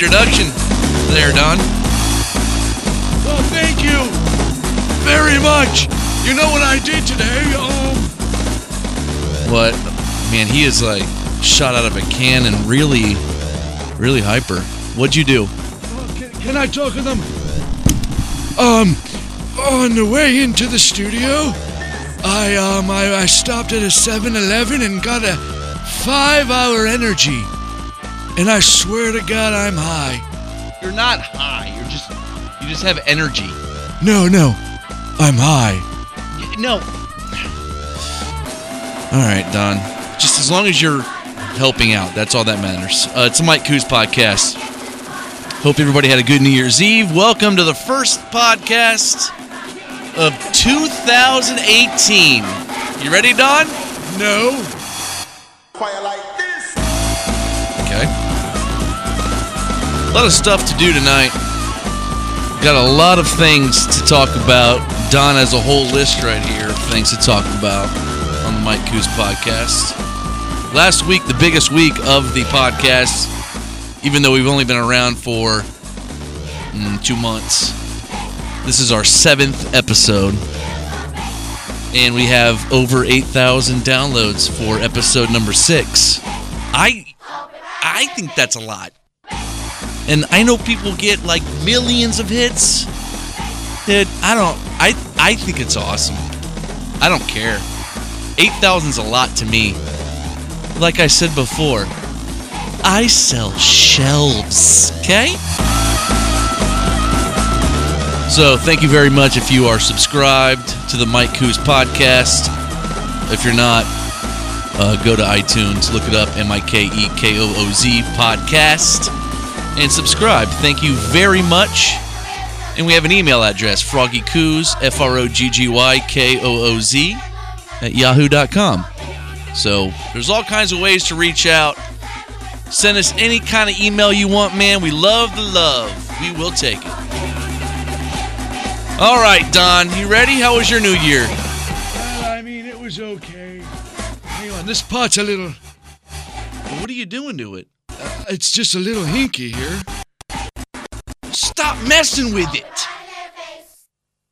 introduction there, Don. Well, thank you very much. You know what I did today? Um, What? Man, he is like shot out of a cannon, really, really hyper. What'd you do? uh, can, can I talk to them? Um, on the way into the studio, I um I, I stopped at a 7-Eleven and got a five-hour energy, and I swear to God I'm high. You're not high. You're just, you just have energy. No, no, I'm high. Y- No. All right, Don. Just as long as you're helping out, that's all that matters. Uh, it's a Mike Kooz podcast. Hope everybody had a good New Year's Eve. Welcome to the first podcast of 2018. You ready, Don? No. Lot of stuff to do tonight. Got a lot of things to talk about. Don has a whole list right here of things to talk about on the Mike Kooz podcast. Last week, the biggest week of the podcast, even though we've only been around for mm, two months. This is our seventh episode. And we have over 8,000 downloads for episode number six. I I think that's a lot. And I know people get like millions of hits. Dude, I don't I I think it's awesome. I don't care. 8,000's a lot to me. Like I said before, I sell shelves, okay? So, thank you very much if you are subscribed to the Mike Kooz podcast. If you're not, uh, go to iTunes, look it up, M I K E K O O Z podcast, and subscribe. Thank you very much. And we have an email address, Froggy froggykooz, F R O G G Y K O O Z, at yahoo.com. So there's all kinds of ways to reach out. Send us any kind of email you want, man. We love the love. We will take it. All right, Don, you ready? How was your new year? Well, I mean, it was okay. Hang on, this pot's a little. What are you doing to it? Uh, it's just a little hinky here. Stop messing with it.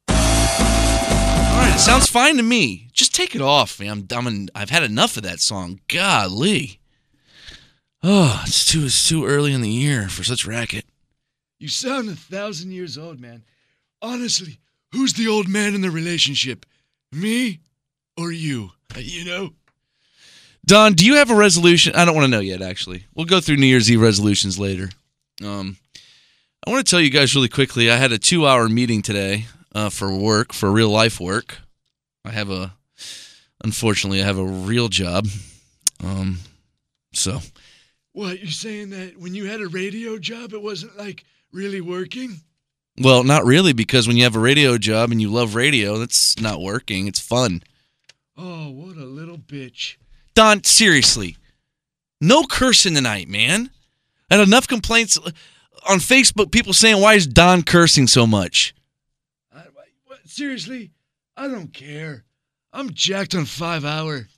All right, it sounds fine to me. Just take it off, man. I'm, I'm I've had enough of that song. Golly. Oh, it's too it's too early in the year for such racket. You sound a thousand years old, man. Honestly, who's the old man in the relationship? Me or you? Uh, You know? Don, do you have a resolution? I don't want to know yet. Actually, we'll go through New Year's Eve resolutions later. Um, I want to tell you guys really quickly. I had a two-hour meeting today uh, for work, for real life work. I have a, unfortunately, I have a real job. Um, so What, you're saying that when you had a radio job, it wasn't like really working? Well, not really, because when you have a radio job and you love radio, that's not working. It's fun. Oh, what a little bitch. Don, seriously, no cursing tonight, man. I had enough complaints on Facebook. People saying, "Why is Don cursing so much?" I, what, seriously? I don't care. I'm jacked on five hour.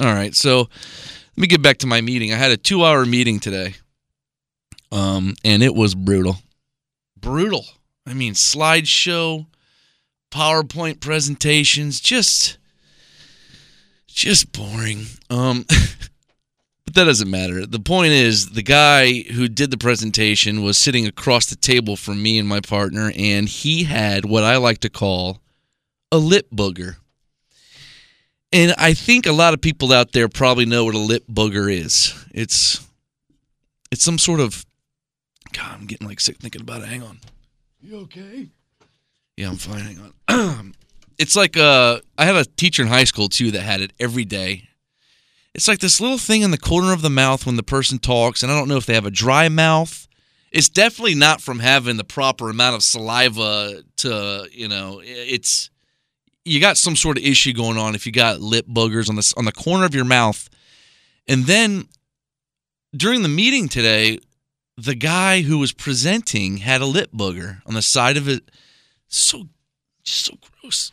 All right, so let me get back to my meeting. I had a two-hour meeting today, um, and it was brutal. Brutal. I mean, slideshow, PowerPoint presentations, just, just boring. Um, but that doesn't matter. The point is, the guy who did the presentation was sitting across the table from me and my partner, and he had what I like to call a lip booger. And I think a lot of people out there probably know what a lip booger is. It's it's some sort of God, I'm getting like sick thinking about it. Hang on. You okay? Yeah, I'm fine. Hang on. it's like uh I had a teacher in high school too that had it every day. It's like this little thing in the corner of the mouth when the person talks, and I don't know if they have a dry mouth. It's definitely not from having the proper amount of saliva to, you know, it's you got some sort of issue going on if you got lip boogers on the on the corner of your mouth. And then during the meeting today, the guy who was presenting had a lip booger on the side of it. So just so gross.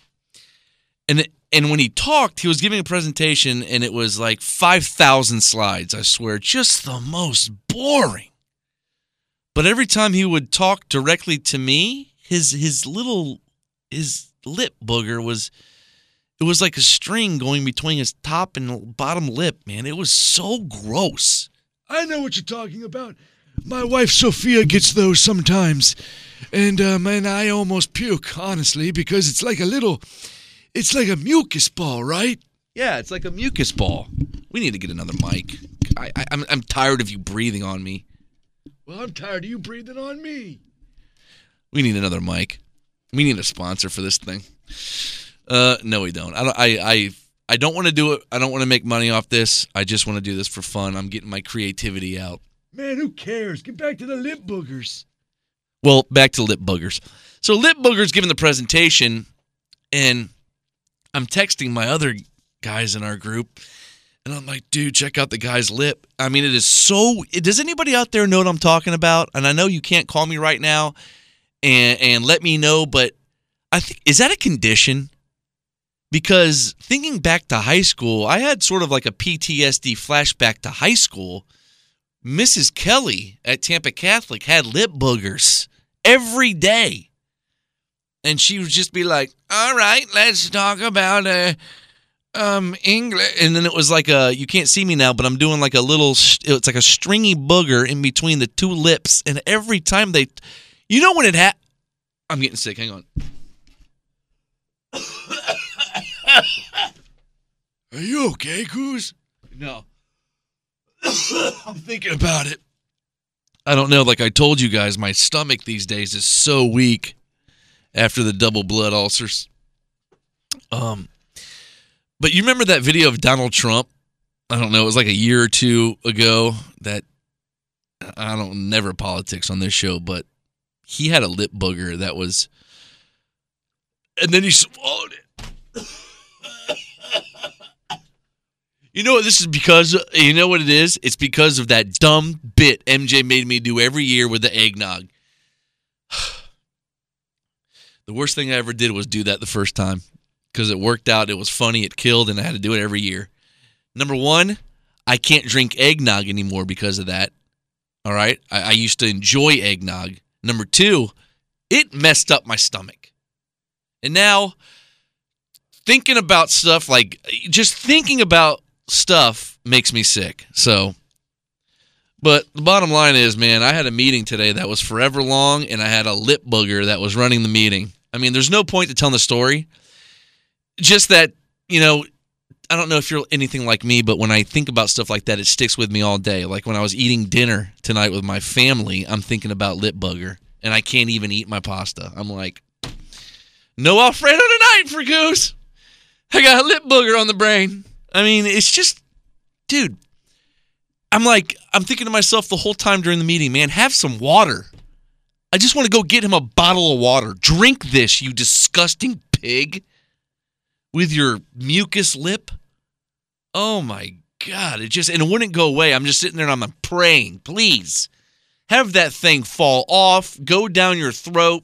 And and when he talked, he was giving a presentation and it was like 5,000 slides, I swear, just the most boring. But every time he would talk directly to me, his his little his lip booger was it was like a string going between his top and bottom lip, man. It was so gross. I know what you're talking about. My wife Sophia gets those sometimes, and um, and I almost puke, honestly, because it's like a little, it's like a mucus ball, right? Yeah, it's like a mucus ball. We need to get another mic. I, I, I'm I'm tired of you breathing on me. Well, I'm tired of you breathing on me. We need another mic. We need a sponsor for this thing. Uh, no, we don't. I don't. I I I don't want to do it. I don't want to make money off this. I just want to do this for fun. I'm getting my creativity out. Man, who cares? Get back to the lip boogers. Well, back to lip boogers. So lip boogers giving the presentation, and I'm texting my other guys in our group, and I'm like, dude, check out the guy's lip. I mean, it is so. Does anybody out there know what I'm talking about? And I know you can't call me right now, and and let me know, but I think is that a condition? Because thinking back to high school, I had sort of like a PTSD flashback to high school. Mrs. Kelly at Tampa Catholic had lip boogers every day. And she would just be like, all right, let's talk about uh, um, English. And then it was like a, you can't see me now, but I'm doing like a little, it's like a stringy booger in between the two lips. And every time they, you know when it ha I'm getting sick. Hang on. Are you okay, Kooz? No. I'm thinking about it. I don't know. Like I told you guys, my stomach these days is so weak after the double blood ulcers. Um, but you remember that video of Donald Trump? I don't know. It was like a year or two ago that I don't never politics on this show, but he had a lip booger that was, and then he swallowed it. You know what this is because you know what it is? It's because of that dumb bit MJ made me do every year with the eggnog. the worst thing I ever did was do that the first time because it worked out, it was funny, it killed, and I had to do it every year. Number one, I can't drink eggnog anymore because of that. All right. I, I used to enjoy eggnog. Number two, it messed up my stomach. And now thinking about stuff like just thinking about stuff makes me sick. So, but the bottom line is, man, I had a meeting today that was forever long, and I had a lip booger that was running the meeting. I mean, there's no point to telling the story. Just that, you know, I don't know if you're anything like me, but when I think about stuff like that, it sticks with me all day. Like when I was eating dinner tonight with my family, I'm thinking about lip booger, and I can't even eat my pasta. I'm like, no Alfredo tonight for Goose. I got a lip booger on the brain. I mean, it's just, dude. I'm like, I'm thinking to myself the whole time during the meeting, man, have some water. I just want to go get him a bottle of water. Drink this, you disgusting pig, with your mucus lip. Oh my God. It just, and it wouldn't go away. I'm just sitting there and I'm praying, please have that thing fall off, go down your throat.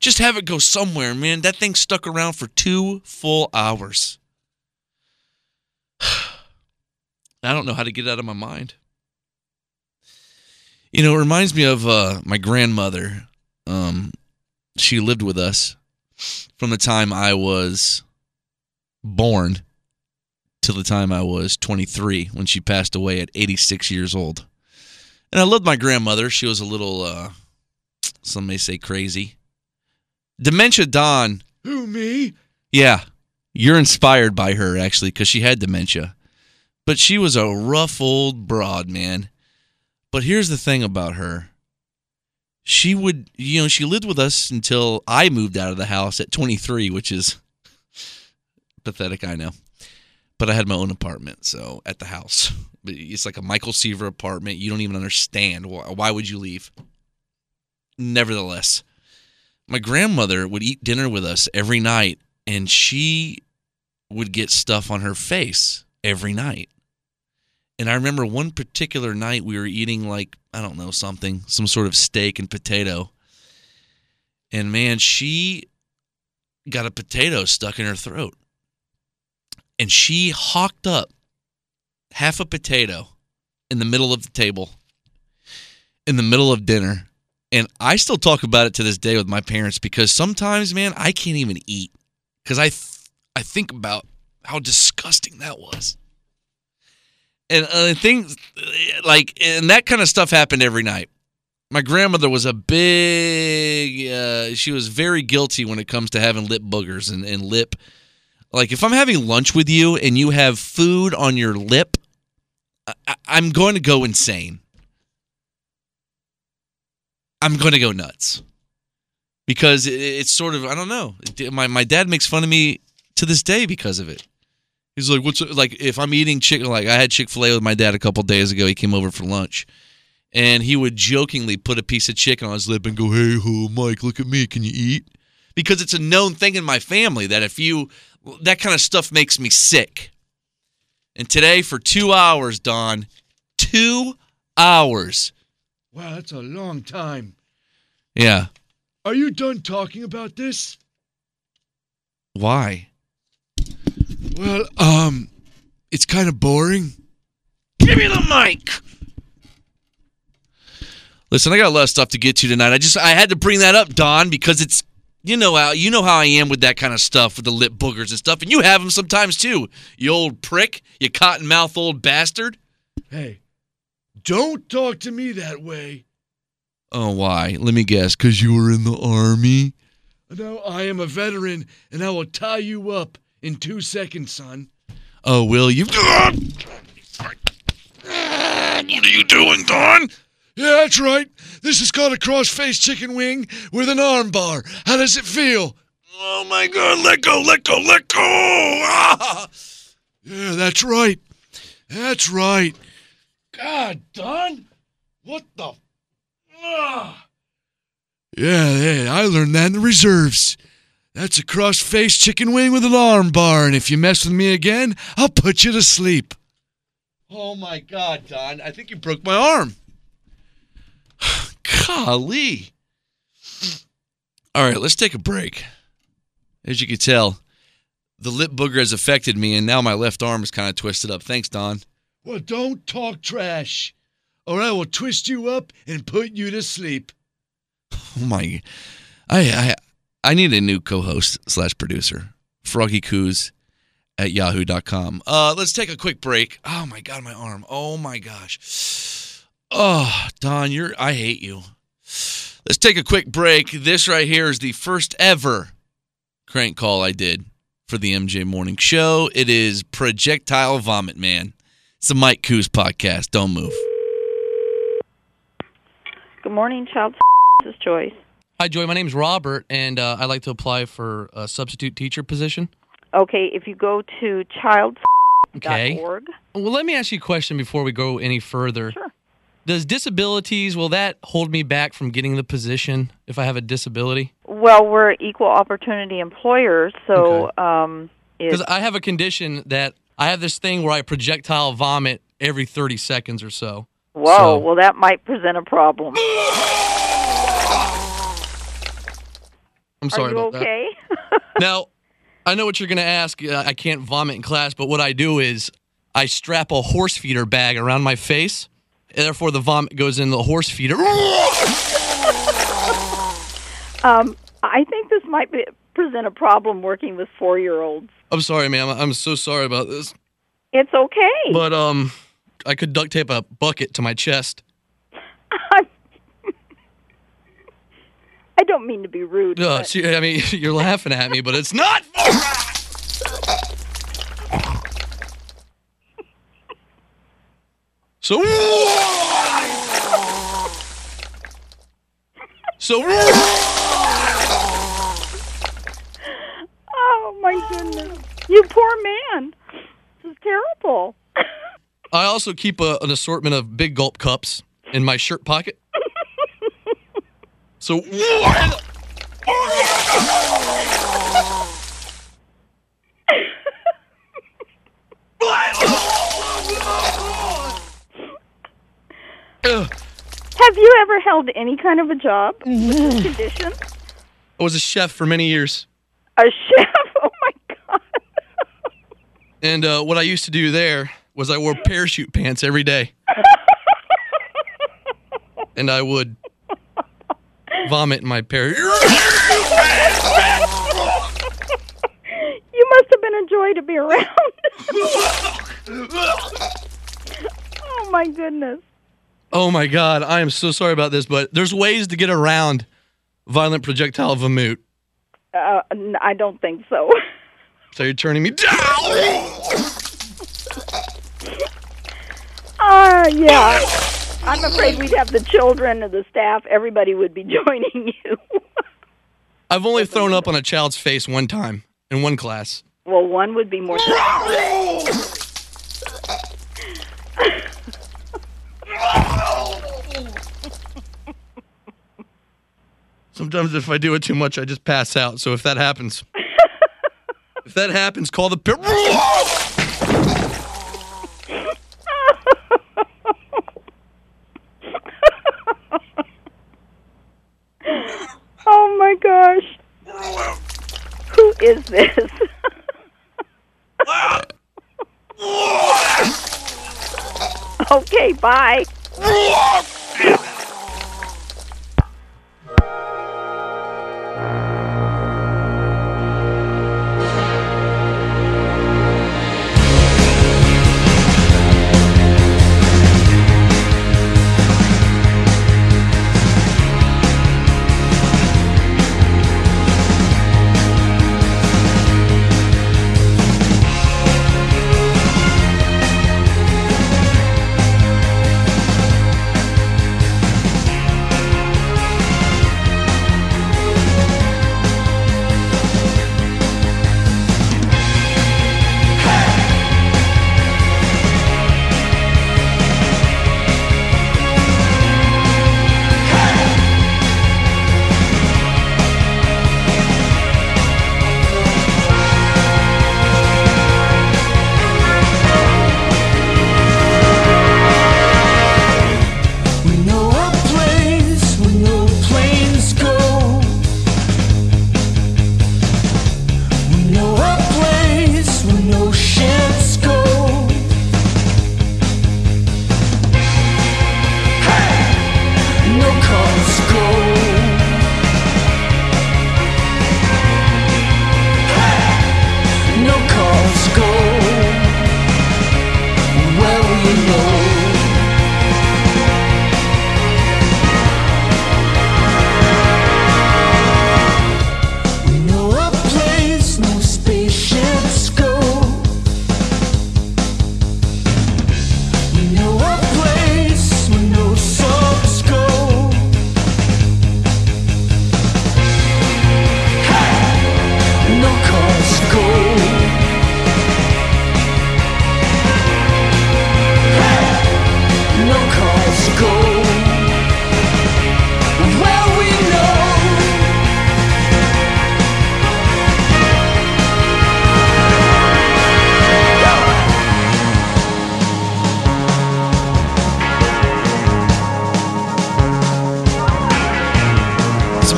Just have it go somewhere, man. That thing stuck around for two full hours. I don't know how to get it out of my mind. You know, it reminds me of uh, my grandmother. Um, she lived with us from the time I was born till the time I was 23 when she passed away at 86 years old. And I loved my grandmother. She was a little, uh, some may say crazy. Dementia Don. Who, me? Yeah. You're inspired by her, actually, because she had dementia. But she was a rough old broad, man. But here's the thing about her. She would, you know, she lived with us until I moved out of the house at 23, which is pathetic, I know. But I had my own apartment, so at the house. It's like a Michael Seaver apartment. You don't even understand. Why would you leave? Nevertheless, my grandmother would eat dinner with us every night and she would get stuff on her face every night. And I remember one particular night we were eating like, I don't know, something, some sort of steak and potato. And man, she got a potato stuck in her throat. And she hawked up half a potato in the middle of the table, in the middle of dinner. And I still talk about it to this day with my parents because sometimes, man, I can't even eat because I, th- I think about how disgusting that was. And uh, things like, and that kind of stuff happened every night. My grandmother was a big, uh, she was very guilty when it comes to having lip boogers and, and lip. Like, if I'm having lunch with you and you have food on your lip, I, I'm going to go insane. I'm going to go nuts because it's sort of I don't know. My my dad makes fun of me to this day because of it. He's like, "What's like if I'm eating chicken? Like I had Chick Fil A with my dad a couple days ago. He came over for lunch, and he would jokingly put a piece of chicken on his lip and go, "Hey, ho, Mike, look at me. Can you eat?" Because it's a known thing in my family that if you that kind of stuff makes me sick. And today for two hours, Don, two hours. Wow, that's a long time. Yeah. Are you done talking about this? Why? Well, um, it's kind of boring. Give me the mic. Listen, I got a lot of stuff to get to tonight. I just I had to bring that up, Don, because it's you know how you know how I am with that kind of stuff with the lip boogers and stuff, and you have them sometimes too. You old prick, you cotton mouth old bastard. Hey, don't talk to me that way. Oh, why? Let me guess. Because you were in the army? No, I am a veteran, and I will tie you up in two seconds, son. Oh, will you? What are you doing, Don? Yeah, that's right. This is called a cross-faced chicken wing with an arm bar. How does it feel? Oh my God! Let go! Let go! Let go! Ah! Yeah, that's right. That's right. God, Don, what the? Ah. Yeah, yeah, I learned that in the reserves. That's a cross-faced chicken wing with an arm bar, and if you mess with me again, I'll put you to sleep. Oh my God, Don! I think you broke my arm. Golly. All right, let's take a break. As you can tell, the lip booger has affected me, and now my left arm is kind of twisted up. Thanks, Don. Well, don't talk trash, or I will twist you up and put you to sleep. Oh my! I I I need a new co-host slash producer. Froggy Kooz at yahoo.com. Uh, let's take a quick break. Oh my god, my arm. Oh my gosh. Oh, Don, you're I hate you. Let's take a quick break. This right here is the first ever crank call I did for the MJ Morning Show. It is Projectile Vomit Man. It's the Mike Kooz podcast. Don't move. Good morning, child. This is Joyce. Hi, Joy. My name's Robert, and uh, I'd like to apply for a substitute teacher position. Okay, if you go to child.org. Okay. Well, let me ask you a question before we go any further. Sure. Does disabilities will that hold me back from getting the position if I have a disability? Well, we're equal opportunity employers, so um, it, Because I have a condition that I have this thing where I projectile vomit every 30 seconds or so. whoa, so- well, that might present a problem. I'm sorry about okay? that. Now, I know what you're going to ask. Uh, I can't vomit in class, but what I do is I strap a horse feeder bag around my face. And therefore, the vomit goes in the horse feeder. um, I think this might be, present a problem working with four-year-olds. I'm sorry, ma'am. I'm so sorry about this. It's okay. But um, I could duct tape a bucket to my chest. I don't mean to be rude. No, but- see, I mean, you're laughing at me, but it's not. So. So. oh my goodness, you poor man. This is terrible. I also keep a, an assortment of big gulp cups in my shirt pocket. So? Have you ever held any kind of a job with this mm-hmm. condition? I was a chef for many years. A chef? Oh my god! and uh, what I used to do there was I wore parachute pants every day, and I would vomit in my parachute. You must have been a joy to be around. oh my goodness. Oh my God, I am so sorry about this, but there's ways to get around violent projectile vomit. Uh, n- I don't think so. So you're turning me down. Uh, yeah. I'm afraid we'd have the children and the staff. Everybody would be joining you. I've only thrown up on a child's face one time in one class. well, one would be more. Sometimes if I do it too much, I just pass out. So if that happens, if that happens, call the. Oh my gosh. Who is this? okay, bye.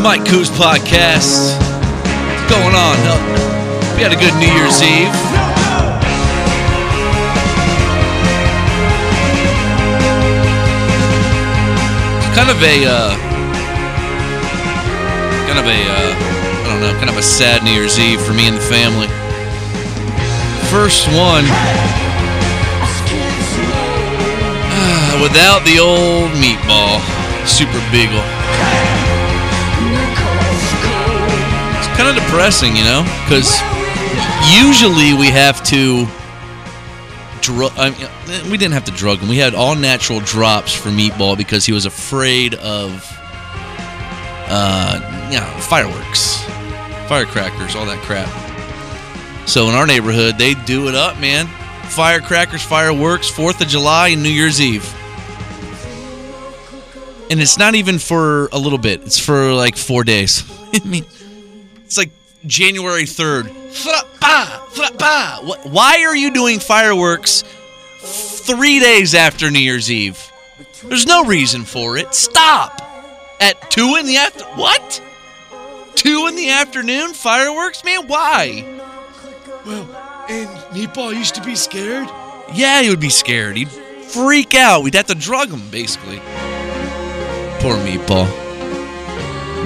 Mike Kooz podcast. What's going on? Hope you had a good New Year's Eve. It's kind of a, uh, kind of a, uh, I don't know, kind of a sad New Year's Eve for me and the family. First one uh, without the old meatball, Super Beagle. Kind of depressing, you know, because usually we have to. Dr- I mean, we didn't have to drug him. We had all natural drops for Meatball because he was afraid of, uh, fireworks, firecrackers, all that crap. So in our neighborhood, they do it up, man. Firecrackers, fireworks, Fourth of July, and New Year's Eve. And it's not even for a little bit. It's for like four days. I mean, it's like January 3rd. Fra-ba, fra-ba. Wh- Why are you doing fireworks three days after New Year's Eve? There's no reason for it. Stop. At two in the after what? Two in the afternoon? Fireworks, man? Why? Well, and Meatball used to be scared. Yeah, he would be scared. He'd freak out. We'd have to drug him, basically. Poor Meatball.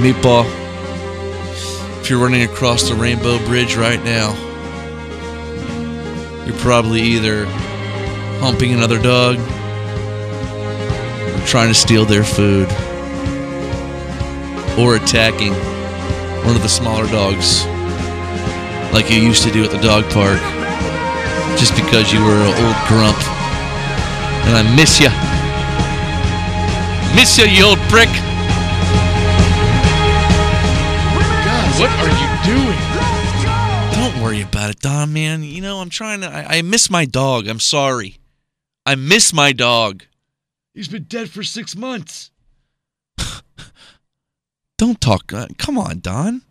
Meatball, if you're running across the Rainbow Bridge right now, you're probably either humping another dog or trying to steal their food or attacking one of the smaller dogs like you used to do at the dog park just because you were an old grump. And I miss you. Miss you, you old prick. What are you doing? Don't worry about it, Don, man. You know, I'm trying to. I, I miss my dog. I'm sorry. I miss my dog. He's been dead for six months. Don't talk. Uh, come on, Don.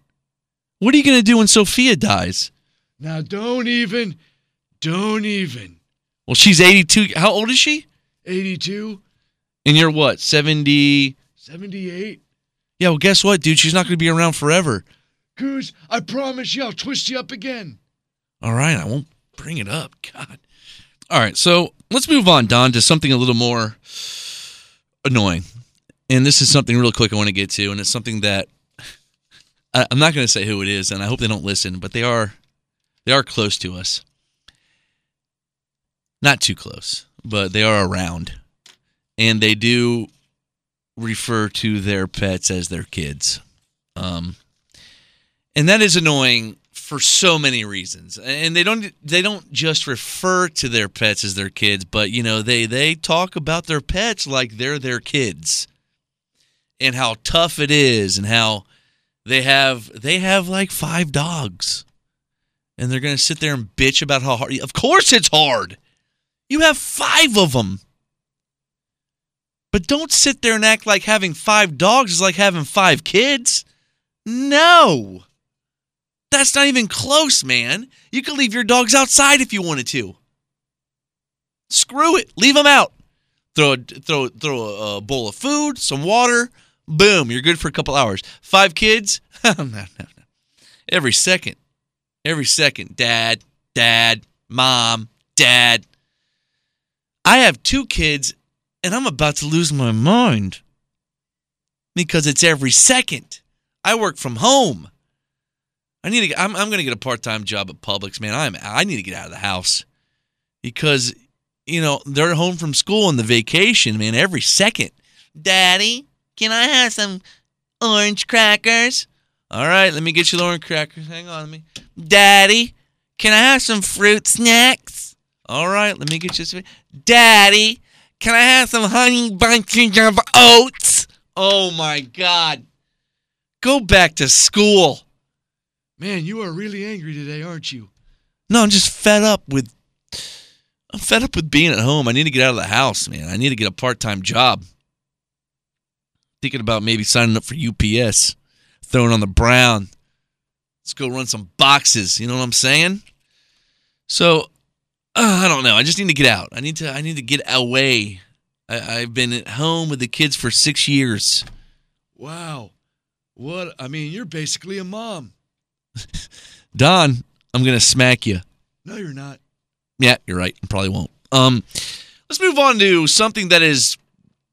What are you going to do when Sophia dies? Now, don't even, don't even. Well, she's 82. How old is she? 82, And you're what, 70? 78. Yeah, well, guess what, dude? She's not going to be around forever. Goose, I promise you I'll twist you up again. All right, I won't bring it up. God. All right, so let's move on, Don, to something a little more annoying. And this is something real quick I want to get to, and it's something that I, I'm not going to say who it is, and I hope they don't listen, but they are they are close to us. Not too close, but they are around, and they do refer to their pets as their kids. Um, and that is annoying for so many reasons. And they don't they don't just refer to their pets as their kids but you know they they talk about their pets like they're their kids and how tough it is and how they have they have like five dogs. And they're going to sit there and bitch about how hard of course it's hard. You have five of them but don't sit there and act like having five dogs is like having five kids. No that's not even close, man. You could leave your dogs outside if you wanted to. Screw it. Leave them out. Throw a, throw throw a, a bowl of food, some water. Boom, you're good for a couple hours. Five kids? no, no, no. Every second. Every second. Dad, dad, mom, dad. I have two kids and I'm about to lose my mind because it's every second. I work from home. I need to. I'm, I'm going to get a part time job at Publix, man. I'm. I need to get out of the house because you know they're home from school and the vacation, man. Every second, Daddy, can I have some orange crackers? All right, let me get you the orange crackers. Hang on, me. Daddy, can I have some fruit snacks? All right, let me get you some. Daddy, can I have some honey bunches of oats? Oh my God! Go back to school. Man, you are really angry today, aren't you? No, I'm just fed up with. I'm fed up with being at home. I need to get out of the house, man. I need to get a part time job. Thinking about maybe signing up for UPS, throwing on the brown. Let's go run some boxes. You know what I'm saying? So, uh, I don't know. I just need to get out. I need to. I need to get away. I, I've been at home with the kids for six years. Wow. What? I mean, you're basically a mom. Don, I'm gonna smack you. No, you're not. Yeah, you're right. I probably won't. Um, let's move on to something that is.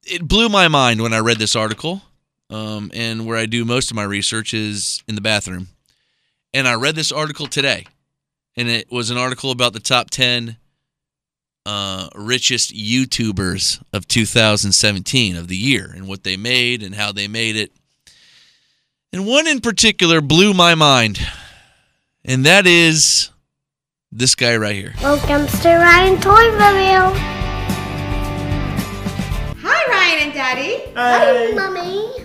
It blew my mind when I read this article, um, and where I do most of my research is in the bathroom. And I read this article today, and it was an article about the top ten uh, richest YouTubers of 2017 of the year and what they made and how they made it. And one in particular blew my mind, and that is this guy right here. Welcome to Ryan Toy Review. Hi, Ryan and Daddy. Hi, Mommy.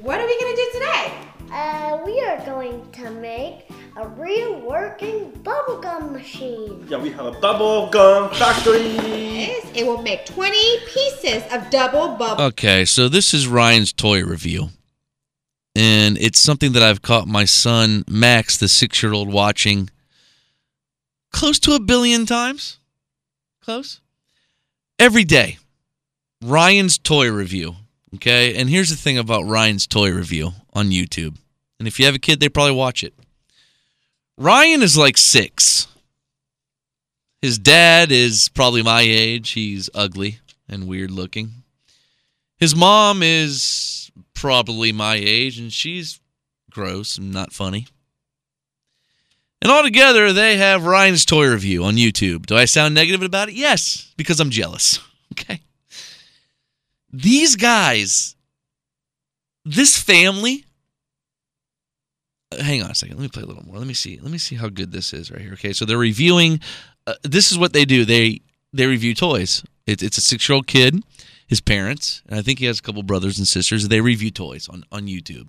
What are we going to do today? Uh, we are going to make a real working bubblegum machine. Yeah, we have a bubble gum factory. Yes, It will make 20 pieces of double bubble. Okay, so this is Ryan's toy review. And it's something that I've caught my son, Max, the six year old, watching close to a billion times. Close. Every day. Ryan's toy review. Okay, and here's the thing about Ryan's toy review on YouTube. And if you have a kid, they probably watch it. Ryan is like six. His dad is probably my age. He's ugly and weird looking. His mom is probably my age, and she's gross and not funny. And all together, they have Ryan's toy review on YouTube. Do I sound negative about it? Yes, because I'm jealous. Okay. These guys, this family. uh, Hang on a second. Let me play a little more. Let me see. Let me see how good this is right here. Okay, so they're reviewing. Uh, this is what they do. They they review toys. It, it's a six year old kid, his parents, and I think he has a couple brothers and sisters. They review toys on on YouTube.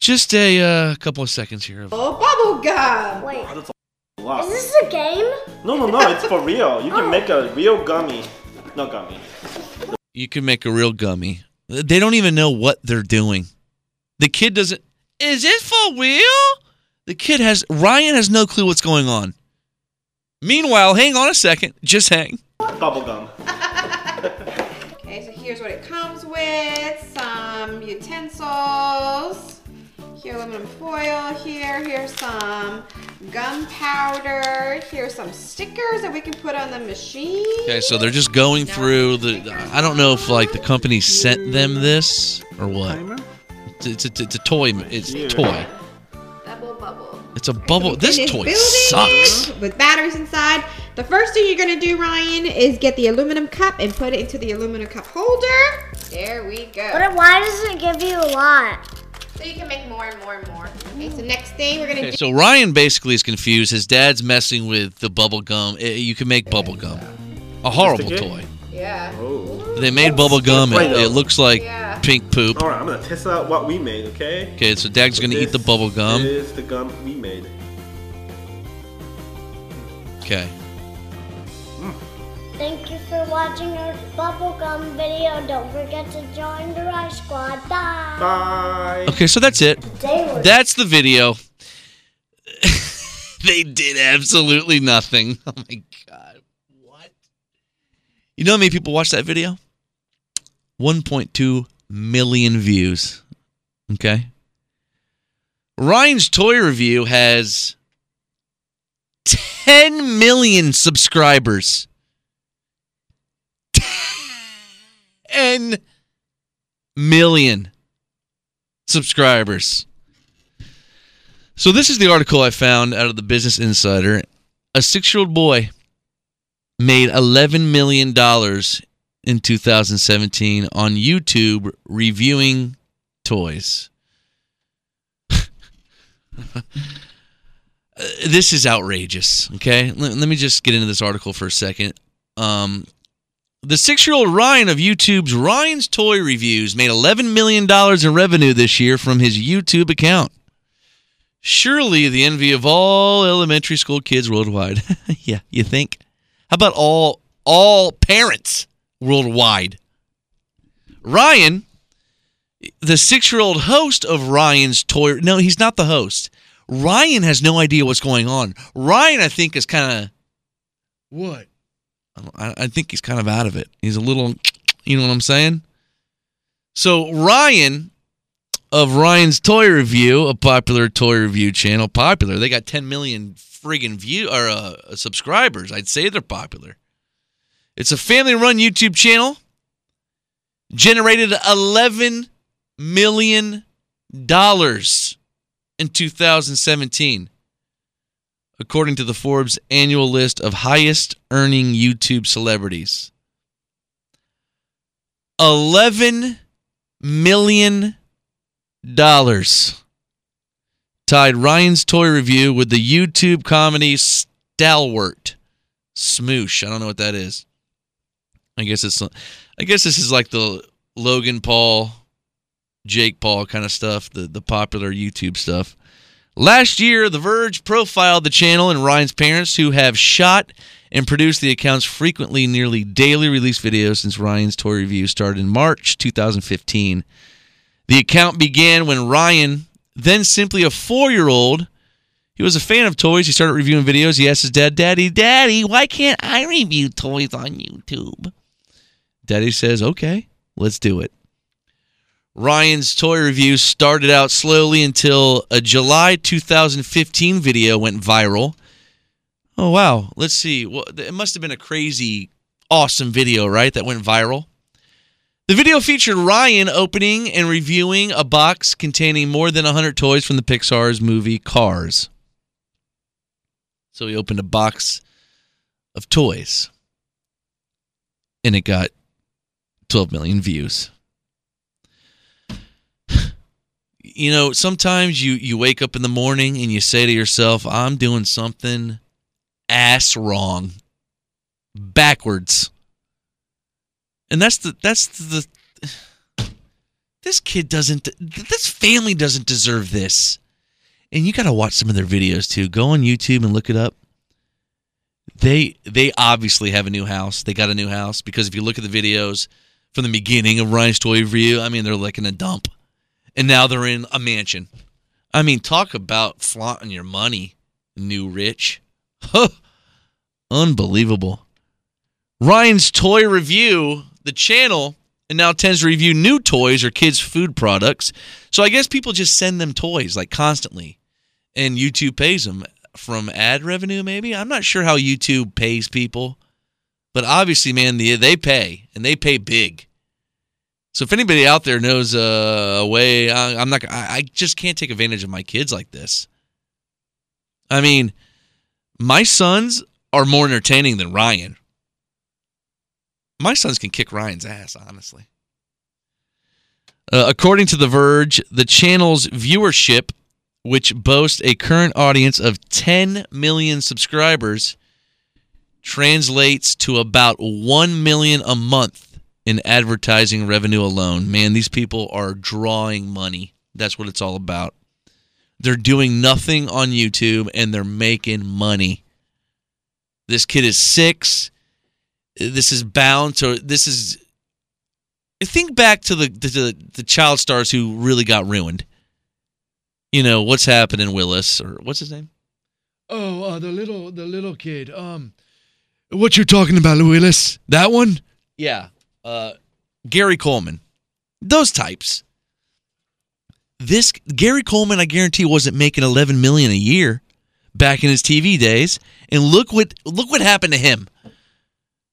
Just a uh, couple of seconds here. Of, Oh, bubble gum. Wait, That's a lot. is this a game? No, no, no. It's for real. You can make a real gummy. No gummy. you can make a real gummy. They don't even know what they're doing. The kid doesn't. Is it for real? The kid has. Ryan has no clue what's going on. Meanwhile, hang on a second. Just hang. Bubble gum. Utensils. Here, aluminum foil. Here, here's some gunpowder. Here's some stickers that we can put on the machine. Okay, so they're just going through the. I don't know if like the company sent them this or what. It's, it's, a, it's a toy. It's a toy. Double bubble. It's a bubble. This toy sucks. With batteries inside. The first thing you're gonna do, Ryan, is get the aluminum cup and put it into the aluminum cup holder. There we go. But why does it give you a lot? So you can make more and more and more. Okay, so next thing we're gonna Okay, do. so Ryan basically is confused. His dad's messing with the bubble gum. Eh, You can make bubble gum. A horrible it? toy. Yeah. Oh. They made bubble gum. It, it looks like Yeah. pink poop. All right, I'm gonna test out what we made. Okay. Okay, so Dad's gonna eat the This bubble gum. Is the gum we made? Okay. Thank you for watching our bubblegum video. Don't forget to join the Rice Squad. Bye. Bye. Okay, so that's it. That's the video. they did absolutely nothing. Oh my god. What? You know how many people watched that video? 1.2 million views. Okay. Ryan's toy review has 10 million subscribers. 10 million subscribers. So this is the article I found out of the Business Insider. A six-year-old boy made eleven million dollars in 2017 on YouTube reviewing toys. This is outrageous. Okay, let me just get into this article for a second. Um, the six-year-old Ryan of YouTube's Ryan's Toy Reviews made eleven million dollars in revenue this year from his YouTube account. Surely the envy of all elementary school kids worldwide. yeah, you think? How about all all parents worldwide? Ryan, the six-year-old host of Ryan's Toy. No, he's not the host. Ryan has no idea what's going on. Ryan, I think, is kind of what? I, I think he's kind of out of it. He's a little, you know what I'm saying? So Ryan of Ryan's Toy Review, a popular toy review channel, popular. They got 10 million friggin' view or uh, subscribers. I'd say they're popular. It's a family-run YouTube channel. Generated 11 million dollars in 2017 according to the Forbes annual list of highest earning YouTube celebrities. 11 million dollars tied Ryan's toy review with the YouTube comedy stalwart Smosh. I don't know what that is. I guess it's I guess this is like the Logan Paul, Jake Paul kind of stuff, the the popular YouTube stuff. Last year, The Verge profiled the channel and Ryan's parents, who have shot and produced the account's frequently, nearly daily release videos since Ryan's toy review started in March 2015. The account began when Ryan, then simply a four year old, he was a fan of toys. He started reviewing videos. He asked his dad, Daddy, Daddy, why can't I review toys on YouTube? Daddy says, okay, let's do it. Ryan's toy review started out slowly until a July 2015 video went viral. Oh, wow. Let's see. Well, it must have been a crazy, awesome video, right? That went viral. The video featured Ryan opening and reviewing a box containing more than 100 toys from the Pixar's movie Cars. So he opened a box of toys and it got 12 million views. You know, sometimes you you wake up in the morning and you say to yourself, "I'm doing something ass wrong." Backwards. And that's the that's the this kid doesn't this family doesn't deserve this. And you got to watch some of their videos too. Go on YouTube and look it up they they obviously have a new house. They got a new house because if you look at the videos from the beginning of Ryan's Toy Review, I mean they're like in a dump, and now they're in a mansion. I mean, talk about flaunting your money, new rich. Huh. Unbelievable. Ryan's Toy Review, the channel, and now tends to review new toys or kids' food products. So I guess people just send them toys like constantly, and YouTube pays them from ad revenue. Maybe I'm not sure how YouTube pays people, but obviously, man, the, they pay and they pay big. So if anybody out there knows a way, I, I'm not. I, I just can't take advantage of my kids like this. I mean, my sons are more entertaining than Ryan. My sons can kick Ryan's ass, honestly. Uh, according to The Verge, the channel's viewership, which boasts a current audience of 10 million subscribers, translates to about 1 million a month in advertising revenue alone. Man, these people are drawing money. That's what it's all about. They're doing nothing on YouTube and they're making money. This kid is 6 this is bound to this is think back to the the, the child stars who really got ruined you know what's happening willis or what's his name Oh, uh, the little the little kid. Um, what you're talking about, Willis? That one? yeah uh gary coleman those types this gary coleman i guarantee wasn't making 11 million a year back in his tv days and look what look what happened to him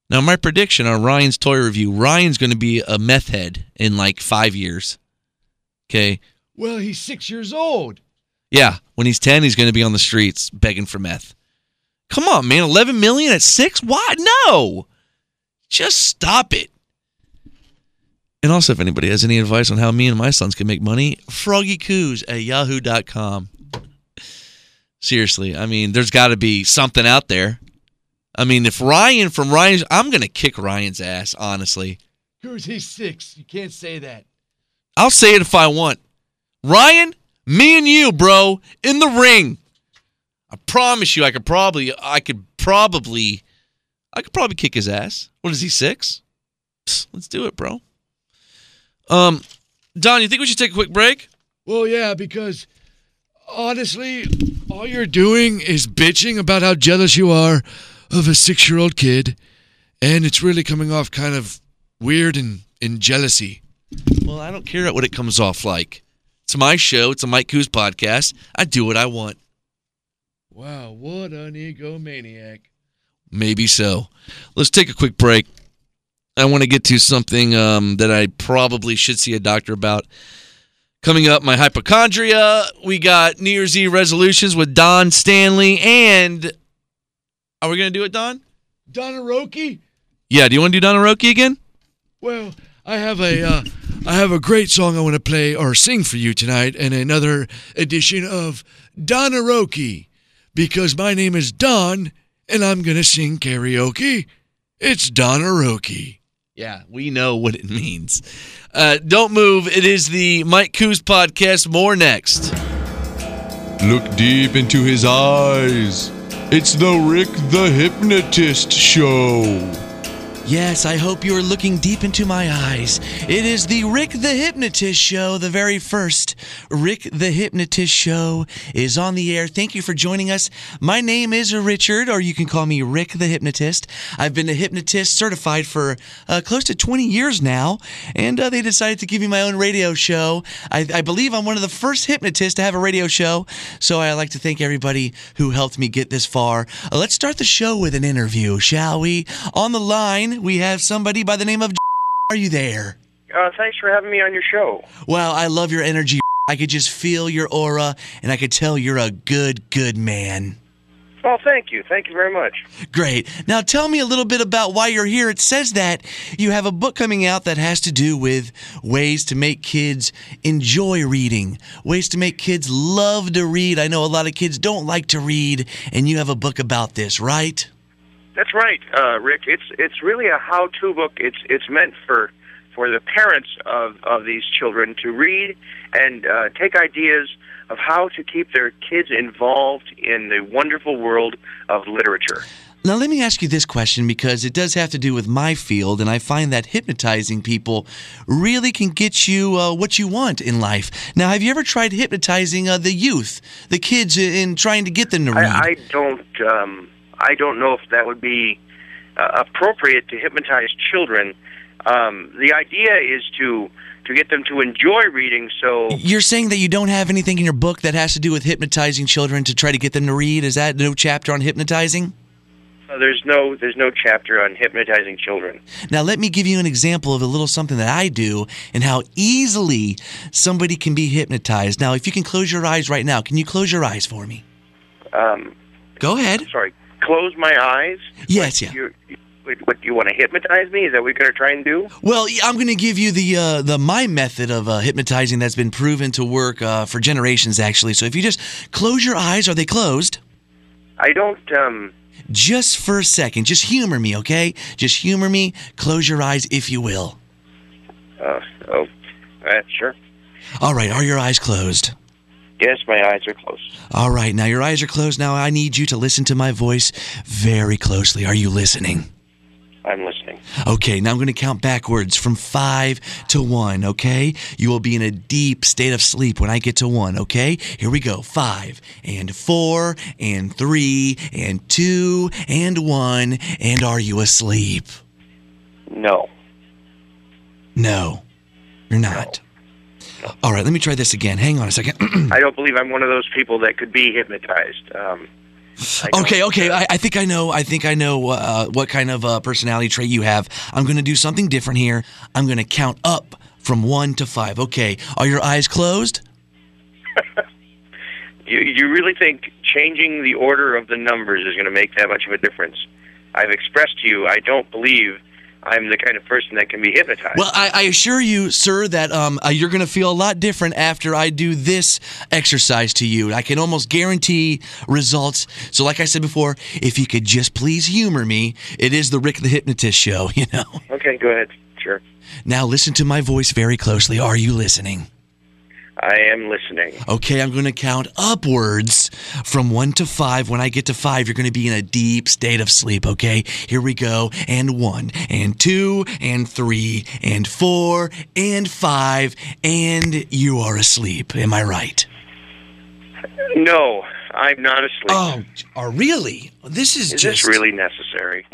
now my prediction on ryan's toy review ryan's going to be a meth head in like five years okay Well, he's six years old. Yeah, when he's 10, he's going to be on the streets begging for meth. Come on, man. 11 million at 6? Why? No. Just stop it. And also, if anybody has any advice on how me and my sons can make money, froggykooz at yahoo.com. Seriously, I mean, there's got to be something out there. I mean, if Ryan from Ryan's, I'm going to kick Ryan's ass, honestly. Cause he's six. You can't say that. I'll say it if I want. Ryan, me and you, bro, in the ring. I promise you, I could probably, I could probably, I could probably kick his ass. What is he six? Let's do it, bro. Um, Don, you think we should take a quick break? Well, yeah, because honestly, all you're doing is bitching about how jealous you are of a six year old kid, and it's really coming off kind of weird and, in jealousy. Well, I don't care what it comes off like. It's my show. It's a Mike Kooz podcast. I do what I want. Wow, what an egomaniac. Maybe so. Let's take a quick break. I want to get to something um, that I probably should see a doctor about. Coming up, my hypochondria. We got New Year's Eve resolutions with Don Stanley. And are we going to do it, Don? Donaroki? Yeah. Do you want to do Don Aroki again? Well, I have a uh, I have a great song I want to play or sing for you tonight, and another edition of Donaroki, because my name is Don, and I'm gonna sing karaoke. It's Donaroki. Yeah, we know what it means. Uh, don't move. It is the Mike Kooz podcast. More next. Look deep into his eyes. It's the Rick the Hypnotist Show. Yes, I hope you are looking deep into my eyes. It is the Rick the Hypnotist Show, the very first Rick the Hypnotist Show is on the air. Thank you for joining us. My name is Richard, or you can call me Rick the Hypnotist. I've been a hypnotist certified for uh, close to 20 years now, and uh, they decided to give me my own radio show. I, I believe I'm one of the first hypnotists to have a radio show, so I like to thank everybody who helped me get this far. Uh, let's start the show with an interview, shall we? On the line, we have somebody by the name of. Are you there? Uh, thanks for having me on your show. Well, I love your energy. I could just feel your aura, and I could tell you're a good, good man. Well, thank you. Thank you very much. Great. Now tell me a little bit about why you're here. It says that you have a book coming out that has to do with ways to make kids enjoy reading, ways to make kids love to read. I know a lot of kids don't like to read, and you have a book about this, right? That's right, uh, Rick. It's it's really a how-to book. It's it's meant for for the parents of of these children to read and uh, take ideas of how to keep their kids involved in the wonderful world of literature. Now, let me ask you this question because it does have to do with my field, and I find that hypnotizing people really can get you uh, what you want in life. Now, have you ever tried hypnotizing uh, the youth, the kids, in trying to get them to read? I, I don't um, I don't know if that would be uh, appropriate to hypnotize children. Um, the idea is to to get them to enjoy reading. So You're saying that you don't have anything in your book that has to do with hypnotizing children to try to get them to read? Is that no chapter on hypnotizing? uh, there's no there's no chapter on hypnotizing children. Now, let me give you an example of a little something that I do and how easily somebody can be hypnotized. Now, if you can close your eyes right now, can you close your eyes for me? Um, Go ahead. sorry, close my eyes. Yes, yeah. You, what, what you want to hypnotize me? Is that what you're going to try and do? Well, I'm going to give you the uh, the my method of uh, hypnotizing that's been proven to work uh, for generations, actually. So if you just close your eyes, are they closed? I don't. Um, Just for a second, just humor me, okay? Just humor me. Close your eyes, if you will. uh, oh, uh, sure. All right, are your eyes closed? Yes, my eyes are closed. All right, now your eyes are closed. Now I need you to listen to my voice very closely. Are you listening? I'm listening. Okay, now I'm going to count backwards from five to one, okay? You will be in a deep state of sleep when I get to one, okay? Here we go. Five, and four, and three, and two, and one. And are you asleep? No. No, you're not. All right, let me try this again. Hang on a second. I don't believe I'm one of those people that could be hypnotized. Um, Okay, okay. I, I think I know. I think I know uh, what kind of uh, personality trait you have. I'm going to do something different here. I'm going to count up from one to five. Okay. Are your eyes closed? You, you really think changing the order of the numbers is going to make that much of a difference? I've expressed to you, I don't believe I'm the kind of person that can be hypnotized. Well, I, I assure you, sir, that um, uh, you're going to feel a lot different after I do this exercise to you. I can almost guarantee results. So, like I said before, if you could just please humor me, it is the Rick the Hypnotist show, you know. okay, go ahead. Sure. Now, listen to my voice very closely. Are you listening? I am listening. Okay, I'm going to count upwards from one to five. When I get to five, you're going to be in a deep state of sleep, okay? Here we go. And one, and two, and three, and four, and five, and you are asleep. Am I right? No, I'm not asleep. Oh, are really? This is, is just. this really necessary?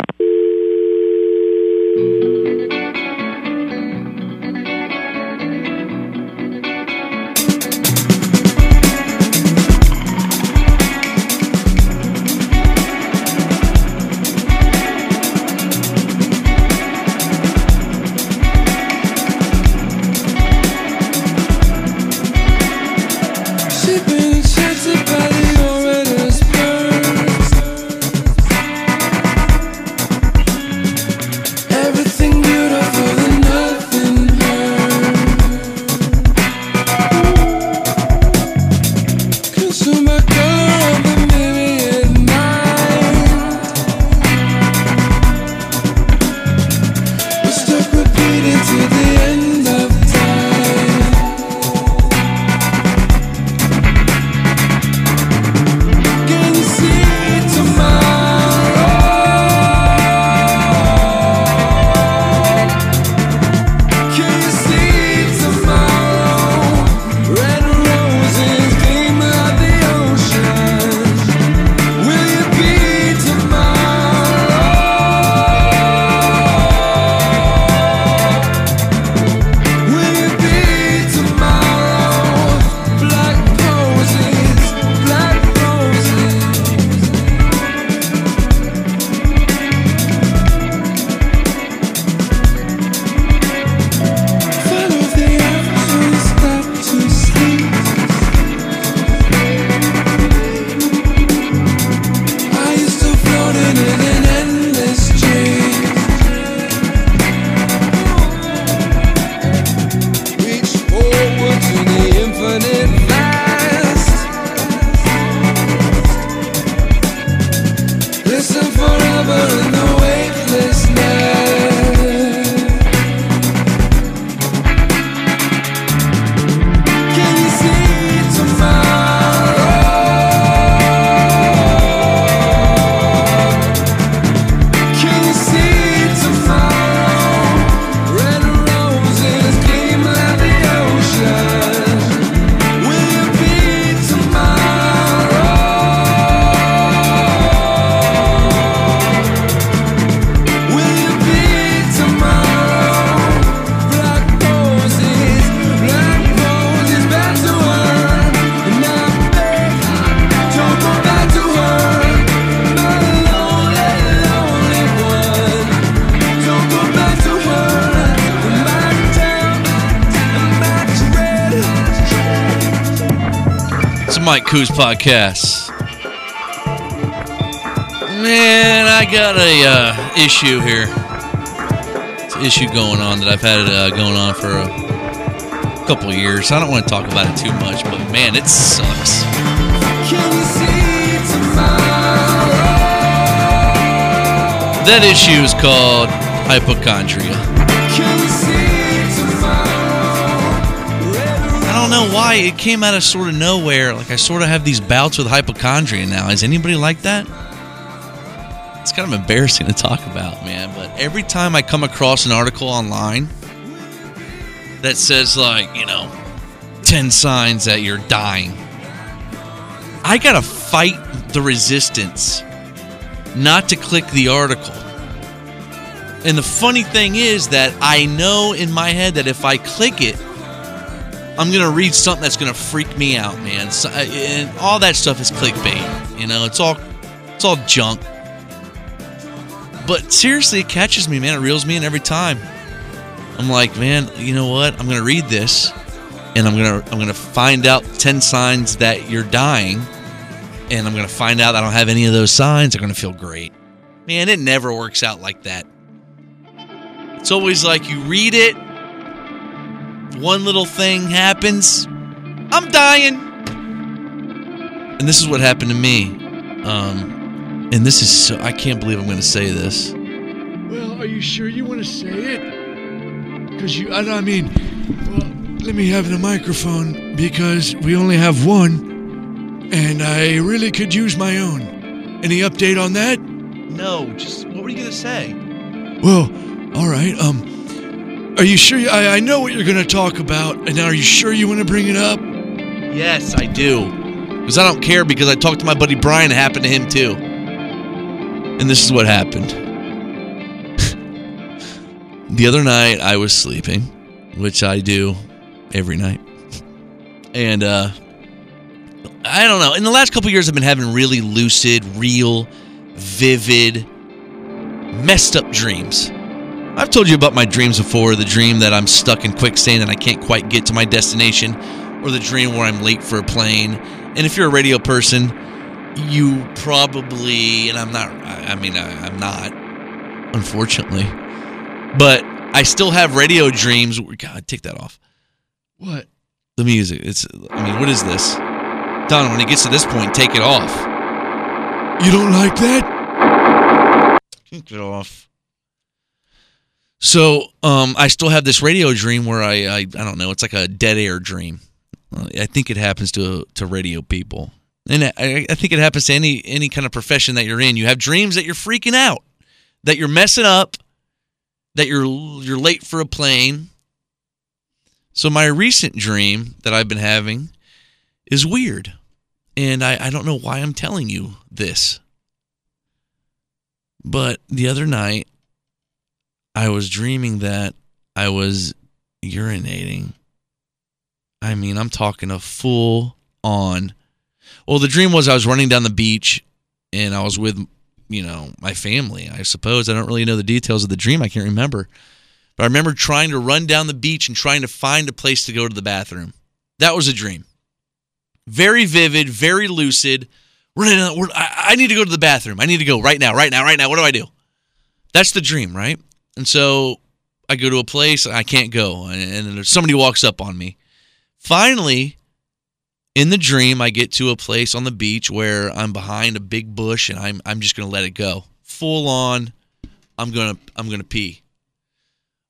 Kooz podcast. Man, I got a uh, issue here. It's an issue going on that I've had uh, going on for a couple years. I don't want to talk about it too much, but man, it sucks. That issue is called hypochondria. Don't know why it came out of sort of nowhere. Like I sort of have these bouts with hypochondria now. Is anybody like that? It's kind of embarrassing to talk about, man. But every time I come across an article online that says like, you know, 10 signs that you're dying. I got to fight the resistance not to click the article. And the funny thing is that I know in my head that if I click it, I'm to read something that's to freak me out, man. So, and all that stuff is clickbait. You know, it's all it's all junk. But seriously, it catches me, man. It reels me in every time. I'm like, man, you know what? I'm to read this and I'm to I'm to find out 10 signs that you're dying and I'm to find out I don't have any of those signs. I'm to feel great. Man, it never works out like that. It's always like you read it, one little thing happens, I'm dying. And this is what happened to me. Um, and this is so, I can't believe I'm going to say this. Well, are you sure you want to say it? Because you, I, I mean, well, let me have the microphone because we only have one, and I really could use my own. Any update on that? No, just what were you going to say? Well, all right. Um, are you sure? You, I, I know what you're going to talk about, and are you sure you want to bring it up? Yes, I do. Because I don't care because I talked to my buddy Brian. It happened to him too. And this is what happened. the other night I was sleeping, which I do every night. And uh I don't know. In the last couple years I've been having really lucid, real, vivid, messed up dreams. I've told you about my dreams before, the dream that I'm stuck in quicksand and I can't quite get to my destination or the dream where I'm late for a plane. And if you're a radio person, you probably and I'm not I mean I, I'm not unfortunately. But I still have radio dreams. God, take that off. What? The music. It's I mean, what is this? Don, when it gets to this point, take it off. You don't like that? Take it off. So, um, I still have this radio dream where I, I, I don't know, it's like a dead air dream. I think it happens to to radio people, and I, I think it happens to any any kind of profession that you're in. You have dreams that you're freaking out, that you're messing up, that you're you're late for a plane. So my recent dream that I've been having is weird, and I, I don't know why I'm telling you this. But the other night, I was dreaming that I was urinating. I mean, I'm talking a full on. Well, the dream was I was running down the beach and I was with, you know, my family, I suppose. I don't really know the details of the dream. I can't remember. But I remember trying to run down the beach and trying to find a place to go to the bathroom. That was a dream. Very vivid, very lucid. Running I need to go to the bathroom. I need to go right now, right now, right now. What do I do? That's the dream, right? And so I go to a place I can't go, and, somebody walks up on me. Finally, in the dream, I get to a place on the beach where I'm behind a big bush, and I'm I'm just gonna let it go, full on. I'm gonna I'm gonna pee.